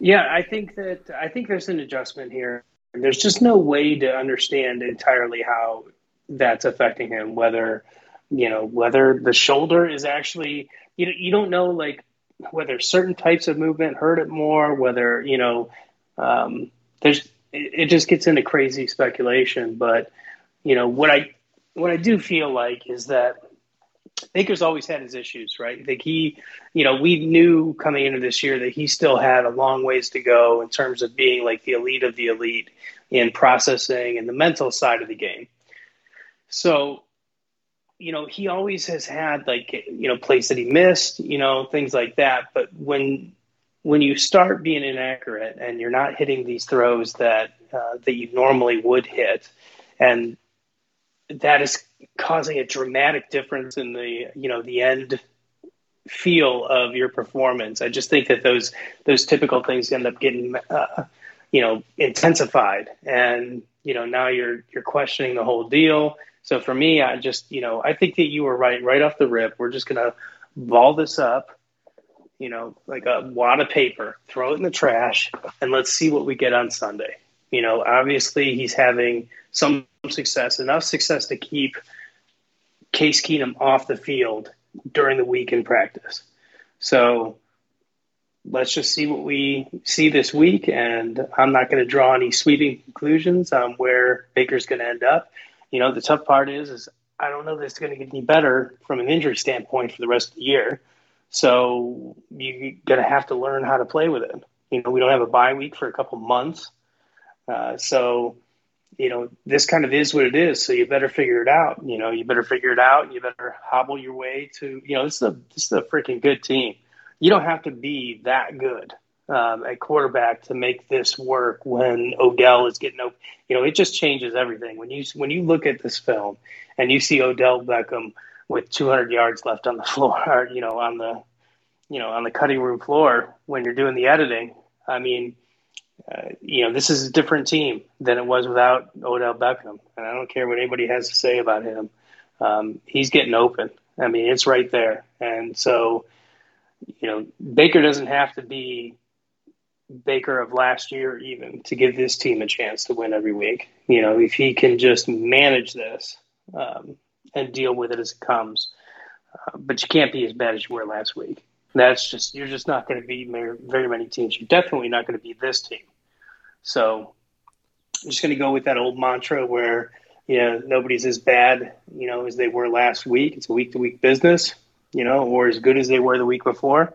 Yeah, I think that I think there's an adjustment here. There's just no way to understand entirely how that's affecting him. Whether you know whether the shoulder is actually you you don't know like whether certain types of movement hurt it more, whether you know, um, there's it, it just gets into crazy speculation. But you know what I what I do feel like is that Baker's always had his issues, right? Like he, you know, we knew coming into this year that he still had a long ways to go in terms of being like the elite of the elite in processing and the mental side of the game. So you know, he always has had like you know plays that he missed, you know, things like that. But when when you start being inaccurate and you're not hitting these throws that uh, that you normally would hit, and that is causing a dramatic difference in the you know the end feel of your performance. I just think that those those typical things end up getting uh, you know intensified, and you know now you're you're questioning the whole deal so for me, I just, you know, I think that you were right, right off the rip. We're just going to ball this up, you know, like a wad of paper, throw it in the trash, and let's see what we get on Sunday. You know, obviously he's having some success, enough success to keep Case Keenum off the field during the week in practice. So let's just see what we see this week. And I'm not going to draw any sweeping conclusions on where Baker's going to end up you know, the tough part is, is I don't know that it's going to get any better from an injury standpoint for the rest of the year. So you're going to have to learn how to play with it. You know, we don't have a bye week for a couple months. Uh, so, you know, this kind of is what it is. So you better figure it out. You know, you better figure it out. You better hobble your way to, you know, this is a, this is a freaking good team. You don't have to be that good um, a quarterback to make this work when Odell is getting open. You know, it just changes everything. When you when you look at this film and you see Odell Beckham with 200 yards left on the floor, or, you know, on the you know on the cutting room floor when you're doing the editing. I mean, uh, you know, this is a different team than it was without Odell Beckham, and I don't care what anybody has to say about him. Um, he's getting open. I mean, it's right there, and so you know, Baker doesn't have to be Baker of last year, even to give this team a chance to win every week. You know, if he can just manage this um, and deal with it as it comes, uh, but you can't be as bad as you were last week. That's just you're just not going to be very many teams. You're definitely not going to be this team. So I'm just going to go with that old mantra where you know nobody's as bad you know as they were last week. It's a week to week business, you know, or as good as they were the week before,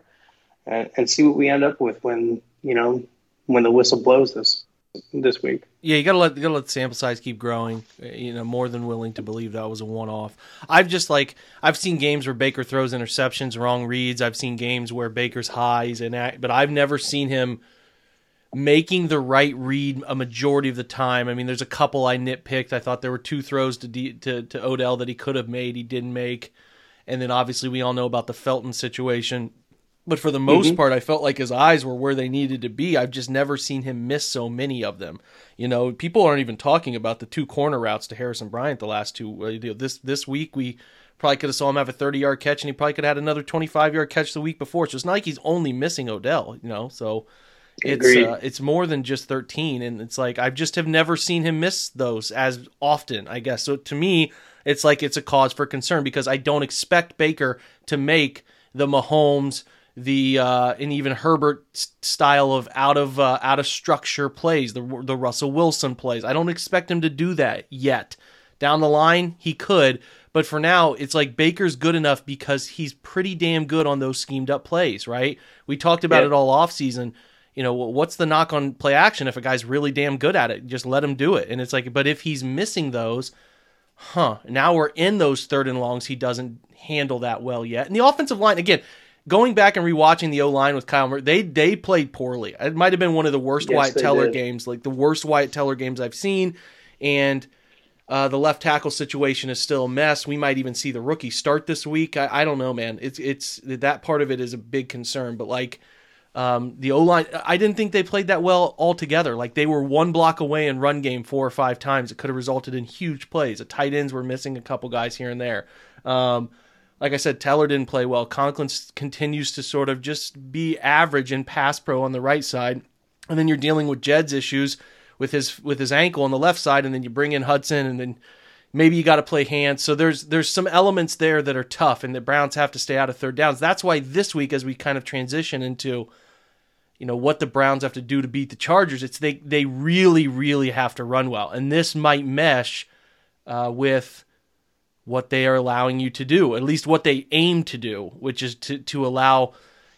and, and see what we end up with when you know when the whistle blows this this week. Yeah, you gotta let you gotta let the sample size keep growing. You know, more than willing to believe that was a one off. I've just like I've seen games where Baker throws interceptions, wrong reads. I've seen games where Baker's highs and but I've never seen him making the right read a majority of the time. I mean, there's a couple I nitpicked. I thought there were two throws to D, to, to Odell that he could have made, he didn't make, and then obviously we all know about the Felton situation. But for the most mm-hmm. part, I felt like his eyes were where they needed to be. I've just never seen him miss so many of them. You know, people aren't even talking about the two corner routes to Harrison Bryant the last two. Uh, this this week we probably could have saw him have a 30 yard catch, and he probably could have had another 25 yard catch the week before. So it's not like he's only missing Odell. You know, so it's uh, it's more than just 13, and it's like I just have never seen him miss those as often. I guess so. To me, it's like it's a cause for concern because I don't expect Baker to make the Mahomes the uh, and even Herbert style of out of uh, out of structure plays, the the Russell Wilson plays. I don't expect him to do that yet. Down the line, he could, but for now, it's like Baker's good enough because he's pretty damn good on those schemed up plays, right? We talked about yeah. it all off season. You know, what's the knock on play action if a guy's really damn good at it? Just let him do it. And it's like, but if he's missing those, huh? Now we're in those third and longs. He doesn't handle that well yet. And the offensive line, again, going back and rewatching the O line with Kyle Murray, they they played poorly. It might have been one of the worst yes, Wyatt Teller did. games, like the worst Wyatt Teller games I've seen. And uh, the left tackle situation is still a mess. We might even see the rookie start this week. I, I don't know, man. It's it's that part of it is a big concern. But like um, the O line, I didn't think they played that well altogether. Like they were one block away in run game four or five times. It could have resulted in huge plays. The tight ends were missing a couple guys here and there. Um, like I said, Teller didn't play well. Conklin continues to sort of just be average in pass pro on the right side, and then you're dealing with Jed's issues with his with his ankle on the left side, and then you bring in Hudson, and then maybe you got to play Hance. So there's there's some elements there that are tough, and the Browns have to stay out of third downs. That's why this week, as we kind of transition into, you know, what the Browns have to do to beat the Chargers, it's they they really really have to run well, and this might mesh uh, with what they are allowing you to do, at least what they aim to do, which is to, to allow,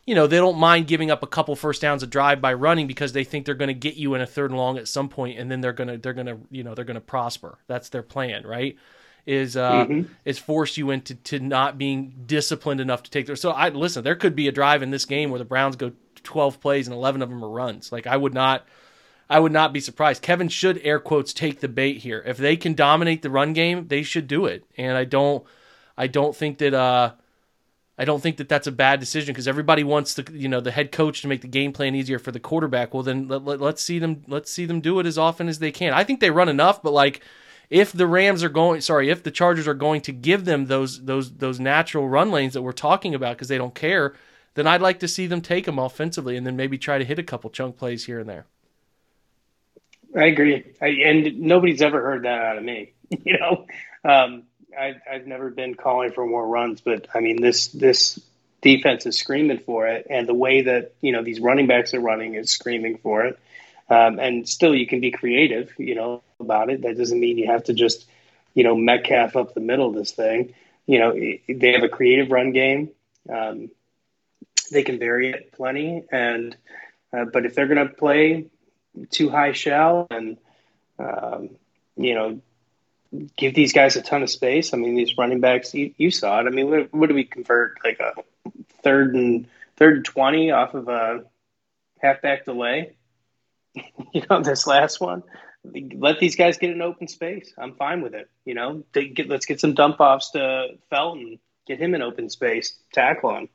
you know, they don't mind giving up a couple first downs a drive by running because they think they're going to get you in a third and long at some point, and then they're gonna they're gonna you know they're gonna prosper. That's their plan, right? Is uh mm-hmm. is force you into to not being disciplined enough to take their. So I listen, there could be a drive in this game where the Browns go twelve plays and eleven of them are runs. Like I would not. I would not be surprised. Kevin should air quotes take the bait here. If they can dominate the run game, they should do it. And I don't I don't think that uh I don't think that that's a bad decision because everybody wants the you know the head coach to make the game plan easier for the quarterback. Well, then let, let, let's see them let's see them do it as often as they can. I think they run enough, but like if the Rams are going sorry, if the Chargers are going to give them those those those natural run lanes that we're talking about because they don't care, then I'd like to see them take them offensively and then maybe try to hit a couple chunk plays here and there. I agree, I, and nobody's ever heard that out of me. You know, um, I, I've never been calling for more runs, but I mean this this defense is screaming for it, and the way that you know these running backs are running is screaming for it. Um, and still, you can be creative, you know, about it. That doesn't mean you have to just, you know, Metcalf up the middle of this thing. You know, they have a creative run game. Um, they can vary it plenty, and uh, but if they're going to play two high shell and um, you know give these guys a ton of space. I mean, these running backs, you, you saw it. I mean, what, what do we convert like a third and third and twenty off of a halfback delay? you know, this last one. Let these guys get an open space. I'm fine with it. You know, get, let's get some dump offs to Felton, get him in open space, tackle him.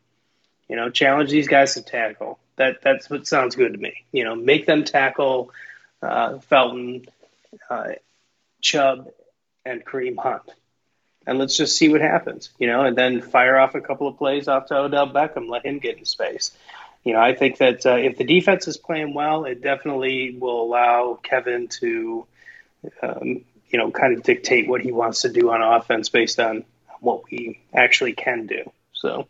You know, challenge these guys to tackle. That that's what sounds good to me. You know, make them tackle uh, Felton, uh, Chubb, and Kareem Hunt, and let's just see what happens. You know, and then fire off a couple of plays off to Odell Beckham, let him get in space. you know, I think that uh, if the defense is playing well, it definitely will allow Kevin to, um, you know, kind of dictate what he wants to do on offense based on what we actually can do. So.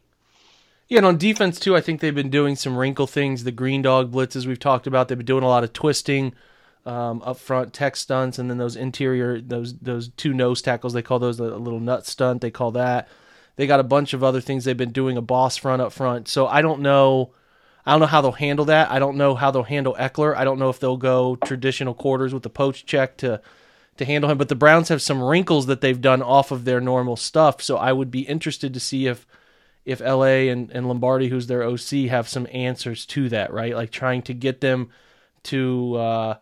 Yeah, and on defense too, I think they've been doing some wrinkle things. The green dog blitzes we've talked about, they've been doing a lot of twisting um, up front, tech stunts, and then those interior those those two nose tackles. They call those a little nut stunt. They call that. They got a bunch of other things they've been doing. A boss front up front. So I don't know. I don't know how they'll handle that. I don't know how they'll handle Ekeler. I don't know if they'll go traditional quarters with the poach check to to handle him. But the Browns have some wrinkles that they've done off of their normal stuff. So I would be interested to see if if LA and, and Lombardi, who's their OC, have some answers to that, right? Like trying to get them to uh,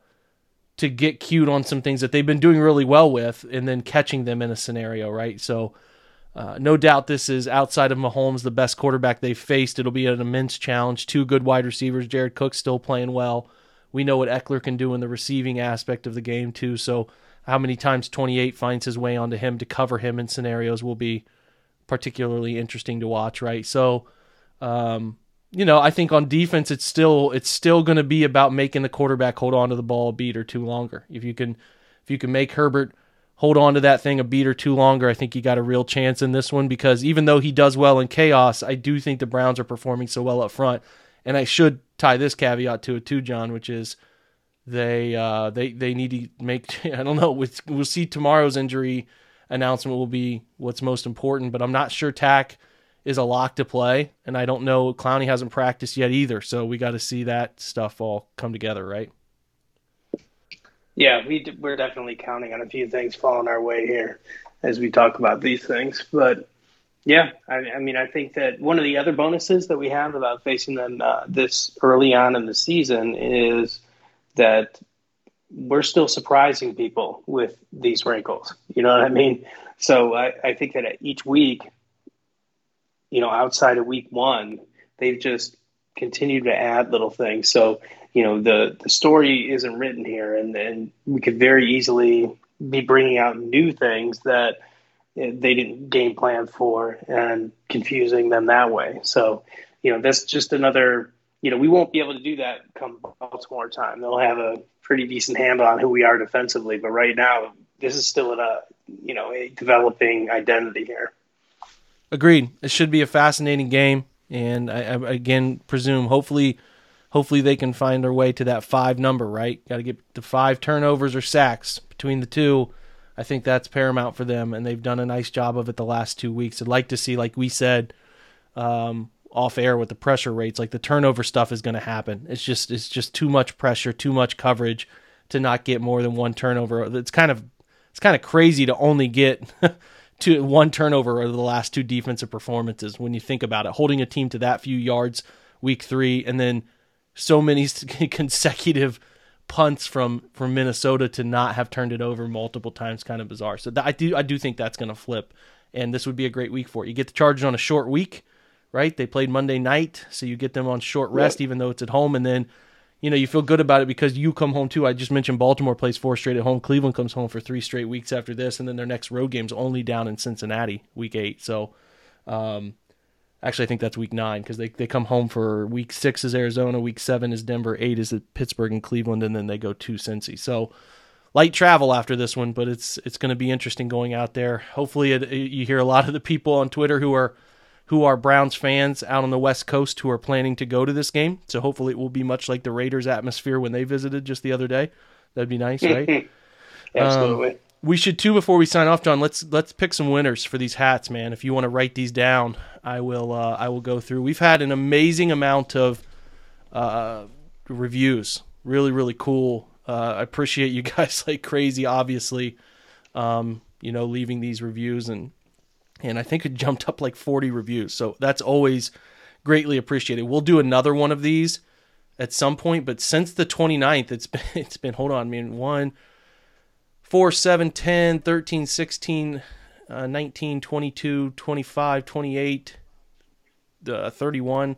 to get cued on some things that they've been doing really well with, and then catching them in a scenario, right? So. Uh, no doubt this is outside of Mahomes the best quarterback they've faced. It'll be an immense challenge. Two good wide receivers. Jared Cook still playing well. We know what Ekeler can do in the receiving aspect of the game too. So how many times 28 finds his way onto him to cover him in scenarios will be particularly interesting to watch, right? So, um, you know, I think on defense, it's still it's still going to be about making the quarterback hold on to the ball a beat or two longer. If you can, if you can make Herbert hold on to that thing a beat or two longer, I think you got a real chance in this one because even though he does well in chaos, I do think the Browns are performing so well up front. And I should tie this caveat to it too, John, which is they uh, they they need to make. I don't know. We'll see tomorrow's injury announcement will be what's most important. But I'm not sure Takk is a lock to play, and I don't know Clowney hasn't practiced yet either. So we got to see that stuff all come together, right? Yeah, we we're definitely counting on a few things falling our way here as we talk about these things. But yeah, I, I mean, I think that one of the other bonuses that we have about facing them uh, this early on in the season is that we're still surprising people with these wrinkles. You know what I mean? So I, I think that each week, you know, outside of week one, they've just continued to add little things. So, you know, the, the story isn't written here, and, and we could very easily be bringing out new things that they didn't game plan for and confusing them that way. So, you know, that's just another, you know, we won't be able to do that come Baltimore time. They'll have a pretty decent handle on who we are defensively. But right now, this is still in a you know a developing identity here. Agreed. It should be a fascinating game, and I, I again presume hopefully, hopefully they can find their way to that five number. Right, got to get the five turnovers or sacks between the two. I think that's paramount for them, and they've done a nice job of it the last two weeks. I'd like to see, like we said, um, off air with the pressure rates. Like the turnover stuff is going to happen. It's just it's just too much pressure, too much coverage to not get more than one turnover. It's kind of it's kind of crazy to only get to one turnover over the last two defensive performances when you think about it. Holding a team to that few yards week 3 and then so many consecutive punts from from Minnesota to not have turned it over multiple times kind of bizarre. So I do I do think that's going to flip and this would be a great week for it. You get the Chargers on a short week right? They played Monday night, so you get them on short rest, yep. even though it's at home, and then you know you feel good about it because you come home too. I just mentioned Baltimore plays four straight at home. Cleveland comes home for three straight weeks after this, and then their next road game's only down in Cincinnati, week eight. So, um, actually, I think that's week nine because they they come home for week six is Arizona, week seven is Denver, eight is Pittsburgh and Cleveland, and then they go to Cincy. So. Light travel after this one, but it's it's going to be interesting going out there. Hopefully, it, you hear a lot of the people on Twitter who are who are Browns fans out on the West Coast who are planning to go to this game. So hopefully it will be much like the Raiders atmosphere when they visited just the other day. That'd be nice, right? Absolutely. Um, we should too before we sign off, John. Let's let's pick some winners for these hats, man. If you want to write these down, I will. Uh, I will go through. We've had an amazing amount of uh, reviews. Really, really cool. Uh, I appreciate you guys like crazy. Obviously, um, you know, leaving these reviews and and I think it jumped up like 40 reviews. So that's always greatly appreciated. We'll do another one of these at some point, but since the 29th, it's been, it's been, hold on, I mean, 1, 4, 7, 10, 13, 16, uh, 19, 22, 25, 28, uh, 31,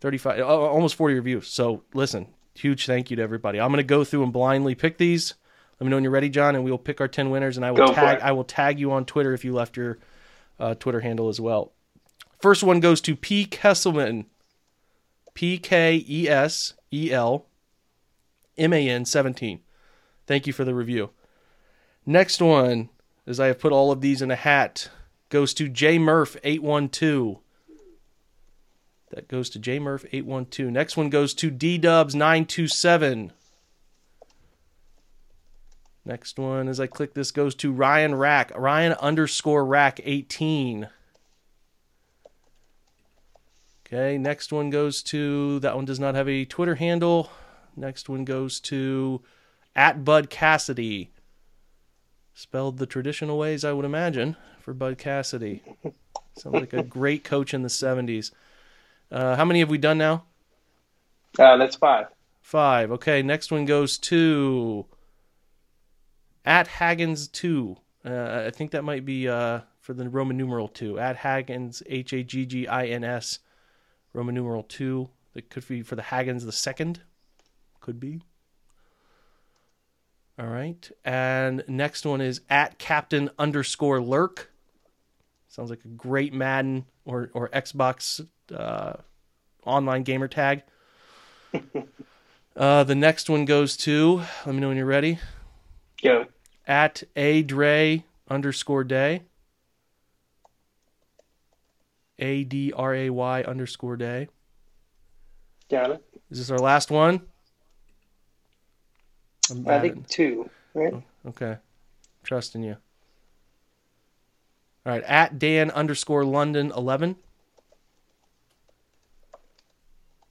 35, uh, almost 40 reviews. So listen, huge thank you to everybody. I'm going to go through and blindly pick these. Let me know when you're ready, John, and we will pick our 10 winners and I will go tag, I will tag you on Twitter if you left your, uh, Twitter handle as well. First one goes to P. Keselman. P K E S E L M A N 17. Thank you for the review. Next one, as I have put all of these in a hat, goes to J Murph 812. That goes to J Murph 812. Next one goes to D Dubs 927. Next one, as I click this, goes to Ryan Rack. Ryan underscore Rack 18. Okay, next one goes to that one does not have a Twitter handle. Next one goes to at Bud Cassidy. Spelled the traditional ways, I would imagine, for Bud Cassidy. Sounds like a great coach in the 70s. Uh, how many have we done now? Uh, that's five. Five. Okay, next one goes to at Haggins 2. Uh, I think that might be uh, for the Roman numeral 2. At Haggins, H A G G I N S, Roman numeral 2. That could be for the Haggins the second. Could be. All right. And next one is at Captain underscore Lurk. Sounds like a great Madden or, or Xbox uh, online gamer tag. uh, the next one goes to, let me know when you're ready, Go. at A Dre underscore day. A D R A Y underscore day. Got it. Is this our last one? I'm I think two. Right. Oh, okay. Trusting you. All right. At Dan underscore London 11.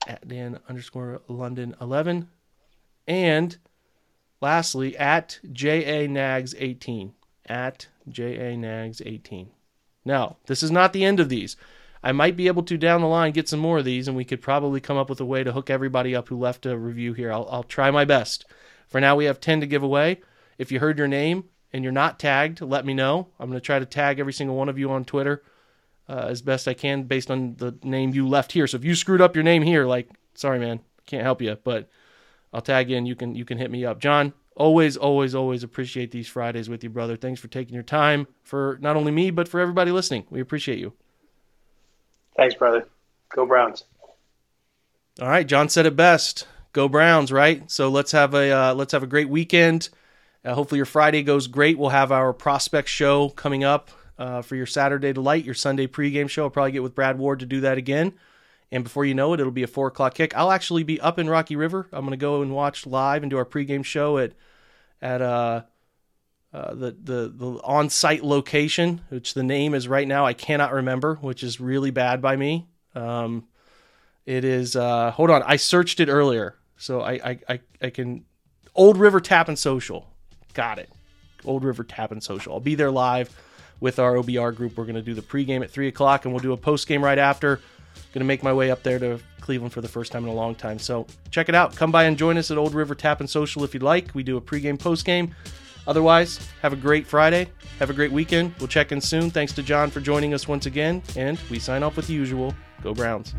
At Dan underscore London 11. And lastly, at JA Nags 18. At JA Nags 18. Now, this is not the end of these. I might be able to down the line get some more of these, and we could probably come up with a way to hook everybody up who left a review here. I'll, I'll try my best. For now, we have 10 to give away. If you heard your name and you're not tagged, let me know. I'm going to try to tag every single one of you on Twitter uh, as best I can based on the name you left here. So if you screwed up your name here, like, sorry, man, can't help you, but I'll tag you and you can you can hit me up. John, always, always, always appreciate these Fridays with you, brother. Thanks for taking your time for not only me but for everybody listening. We appreciate you. Thanks, brother. Go Browns. All right, John said it best. Go Browns, right? So let's have a uh, let's have a great weekend. Uh, hopefully your Friday goes great. We'll have our prospect show coming up uh, for your Saturday delight, your Sunday pregame show. I'll probably get with Brad Ward to do that again. And before you know it, it'll be a four o'clock kick. I'll actually be up in Rocky River. I'm going to go and watch live and do our pregame show at at uh, uh, the the the on site location, which the name is right now I cannot remember, which is really bad by me. Um, it is. Uh, hold on, I searched it earlier, so I I I, I can. Old River Tap and Social, got it. Old River Tap and Social. I'll be there live with our OBR group. We're going to do the pregame at three o'clock, and we'll do a postgame right after. Going to make my way up there to Cleveland for the first time in a long time. So check it out. Come by and join us at Old River Tap and Social if you'd like. We do a pregame, postgame. Otherwise, have a great Friday. Have a great weekend. We'll check in soon. Thanks to John for joining us once again. And we sign off with the usual Go Browns.